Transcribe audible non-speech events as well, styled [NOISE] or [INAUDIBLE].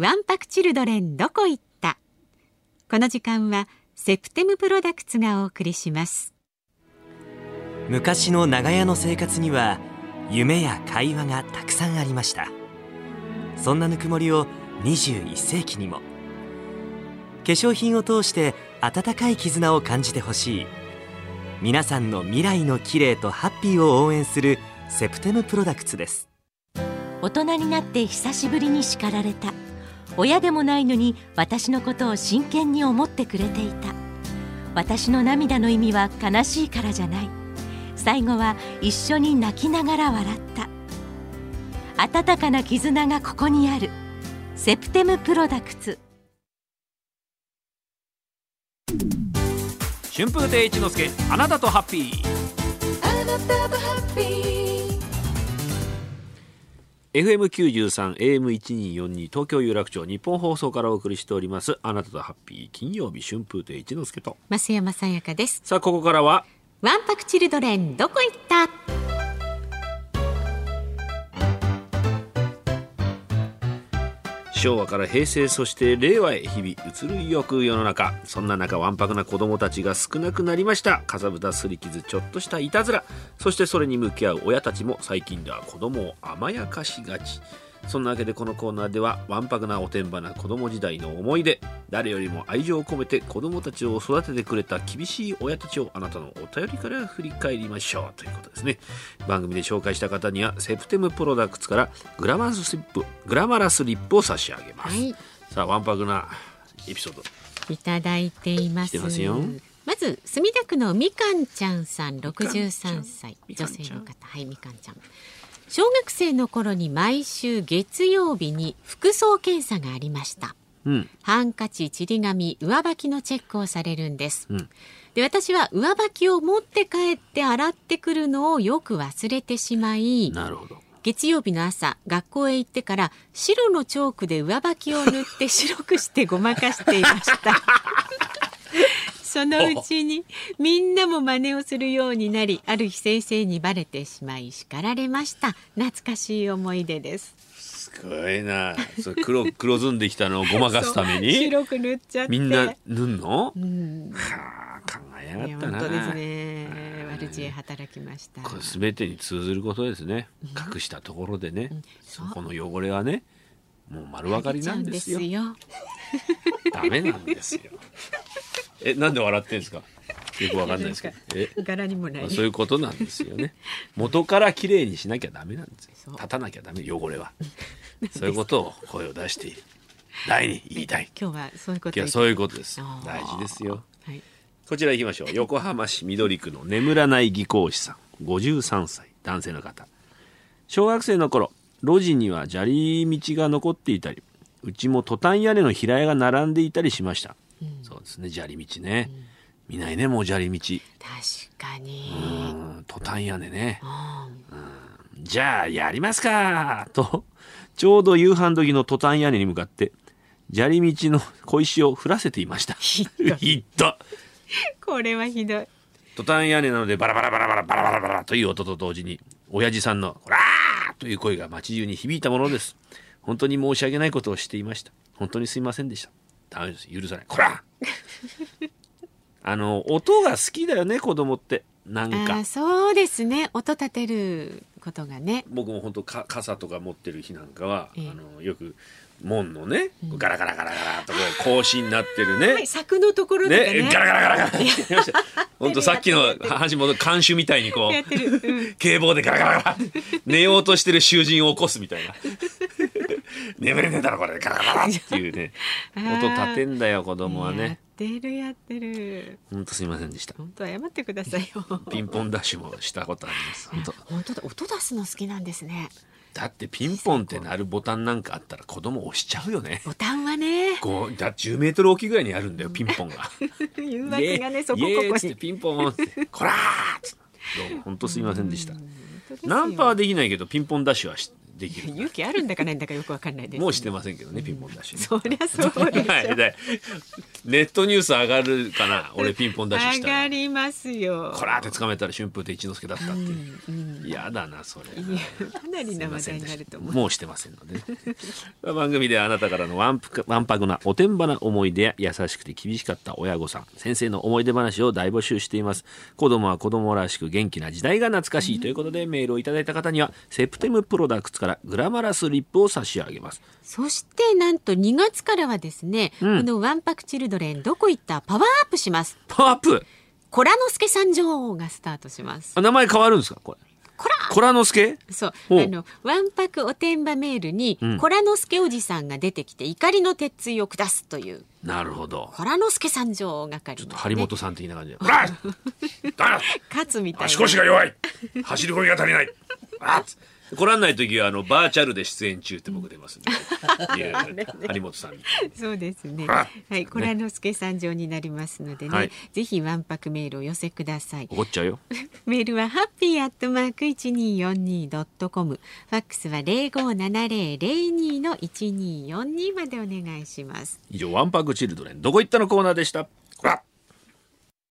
ワンパクチルドレンどこ行った。この時間はセプテムプロダクツがお送りします。昔の長屋の生活には夢や会話がたくさんありました。そんなぬくもりを21世紀にも。化粧品を通して温かい絆を感じてほしい。皆さんの未来の綺麗とハッピーを応援するセプテムプロダクツです。大人になって久しぶりに叱られた親でもないのに私のことを真剣に思ってくれていた。私の涙の意味は悲しいからじゃない。最後は一緒に泣きながら笑った。温かな絆がここにある。セプテムプロダクツ。春風亭一之輔あなたとハッピー。あなたとハッピー FM93 AM1242 東京有楽町日本放送からお送りしております。あなたとハッピー金曜日春風亭一之輔と。増山さやかです。さあここからはワンパクチルドレンどこ行った昭和から平成そして令和へ日々移るよく世の中。そんな中わんぱくな子供たちが少なくなりました。かさぶたすり傷ちょっとしたいたずら。そしてそれに向き合う親たちも最近では子供を甘やかしがち。そんなわけでこのコーナーではわんぱくなおてんばな子供時代の思い出誰よりも愛情を込めて子供たちを育ててくれた厳しい親たちをあなたのお便りから振り返りましょうということですね。番組で紹介した方にはセプテムプロダクツからグラマラスリップグラマラスリップを差し上げます、はい。さあわんぱくなエピソード。いただいています。ますよ。まず墨田区のみかんちゃんさん63歳。女性の方。はいみかんちゃん小学生の頃に毎週月曜日に服装検査がありましたうんハンカチ、ちり紙、上履きのチェックをされるんです。うんで私は上履きを持って帰って洗ってくるのをよく忘れてしまいなるほど月曜日の朝学校へ行ってから白のチョークで上履きを塗って白くしてごまかしていました。そのうちにみんなも真似をするようになりある日先生にバレてしまい叱られました。懐かしい思い出です。すごいな。それ黒 [LAUGHS] 黒ずんできたのをごまかすために？白く塗っちゃって。みんな塗んの、うん。はあ考えやがったな。本当ですね。悪知恵働きました。これ全てに通ずることですね。隠したところでね、そこの汚れはねもう丸分かりなんですよ。[LAUGHS] ダメなんですよえなんで笑ってんですか？よくわかんないですけど。え？柄にもない、まあそういうことなんですよね。元から綺麗にしなきゃダメなんですよ。立たなきゃダメ汚れは。[LAUGHS] そういうことを声を出している。第に言いたい。今日はそういうこと。いやそういうことです。大事ですよ。はい。こちら行きましょう。横浜市緑区の眠らない技工士さん。53歳。男性の方。小学生の頃路地には砂利道が残っていたりうちもトタン屋根の平屋が並んでいたりしました、そうですね砂利道ね、見ないねもう砂利道。確かに。うんトタン屋根ね。あじゃあやりますか。とちょうど夕飯時のトタン屋根に向かって砂利道の小石を降らせていました。ひどこれはひどい。トタン屋根なのでバラバラバラバラバラバラバラという音と同時に親父さんの「こらー!」という声が街中に響いたものです。本当に申し訳ないことをしていました。本当にすいませんでしたダメです。許さない。こら！[LAUGHS] あの音が好きだよね子供って。なんか。そうですね。音立てることがね。僕も本当か傘とか持ってる日なんかは、ええ。あのよく門のね、ガラガラガラガラとこう格子になってるね、はい柵のところとかね。ねガラガラガラガラ [LAUGHS] 本当さっきの話も監修みたいにこううん、警棒でガラガラガラ。寝ようとしてる囚人を起こすみたいな眠れねえだろこれ。ガラガラっていうね。[LAUGHS] 音立てんだよ子供はやっねてるやってる。本当すいませんでした。本当謝ってくださいよ。ピンポンダッシュもしたことあります。本当。本当だ音出すの好きなんですね。だってピンポンって鳴るボタンなんかあったら子供押しちゃうよね。ボタンはね。こうだ10メートル大きいぐらいにあるんだよピンポンが。[LAUGHS] 誘惑がねそこここに。ピンポンって。こらーっつって。本当すいませんでした。ナンパはできないけどピンポンダッシュはしできる [LAUGHS] 勇気あるんだかないんだかよくわかんないです、もうしてませんけどねピンポンダッシュねそりゃそうでしょはいでネットニュース上がるかな俺ピンポンダッシュし上がりますよ。こらーって掴めたら春風亭一之輔だったっていう。嫌だなそれかなりな話題になると思う。もうしてませんのでね。[LAUGHS] 番組ではあなたからのわんぷくわんぱくなおてんばな思い出や優しくて厳しかった親御さん先生の思い出話を大募集しています。子供は子供らしく元気な時代が懐かしいということで、メールをいただいた方にはセプテムプロダクツからグラマラスリップを差し上げます。そしてなんと2月からはですね、このワンパクチルドレンどこ行ったパワーアップします。パワーアップ？コラノスケ参上がスタートします。あ名前変わるんですか？これ。コラ。コラノスケ？そう。あのワンパクおてんばメールに、ん。コラノスケおじさんが出てきて怒りの鉄槌を下すという。なるほど。コラノスケ参上係の、ね、張本さん的な感じで「ほらだ勝つみたいな。足腰が弱い。走り込みが足りない。あ [LAUGHS] っ来らんない時はあのバーチャルで出演中って僕出ますんで、[LAUGHS] いや張本さんそうですね。あはい、コラノスケ参上になりますのでね、はい。ぜひワンパクメールをお寄せください。怒っちゃうよ。[LAUGHS] メールはハッピーアットマーク一二四二ドットコム、ファックスは零五七零零二の一二四二までお願いします。以上ワンパクチルドレン。どこ行ったのコーナーでした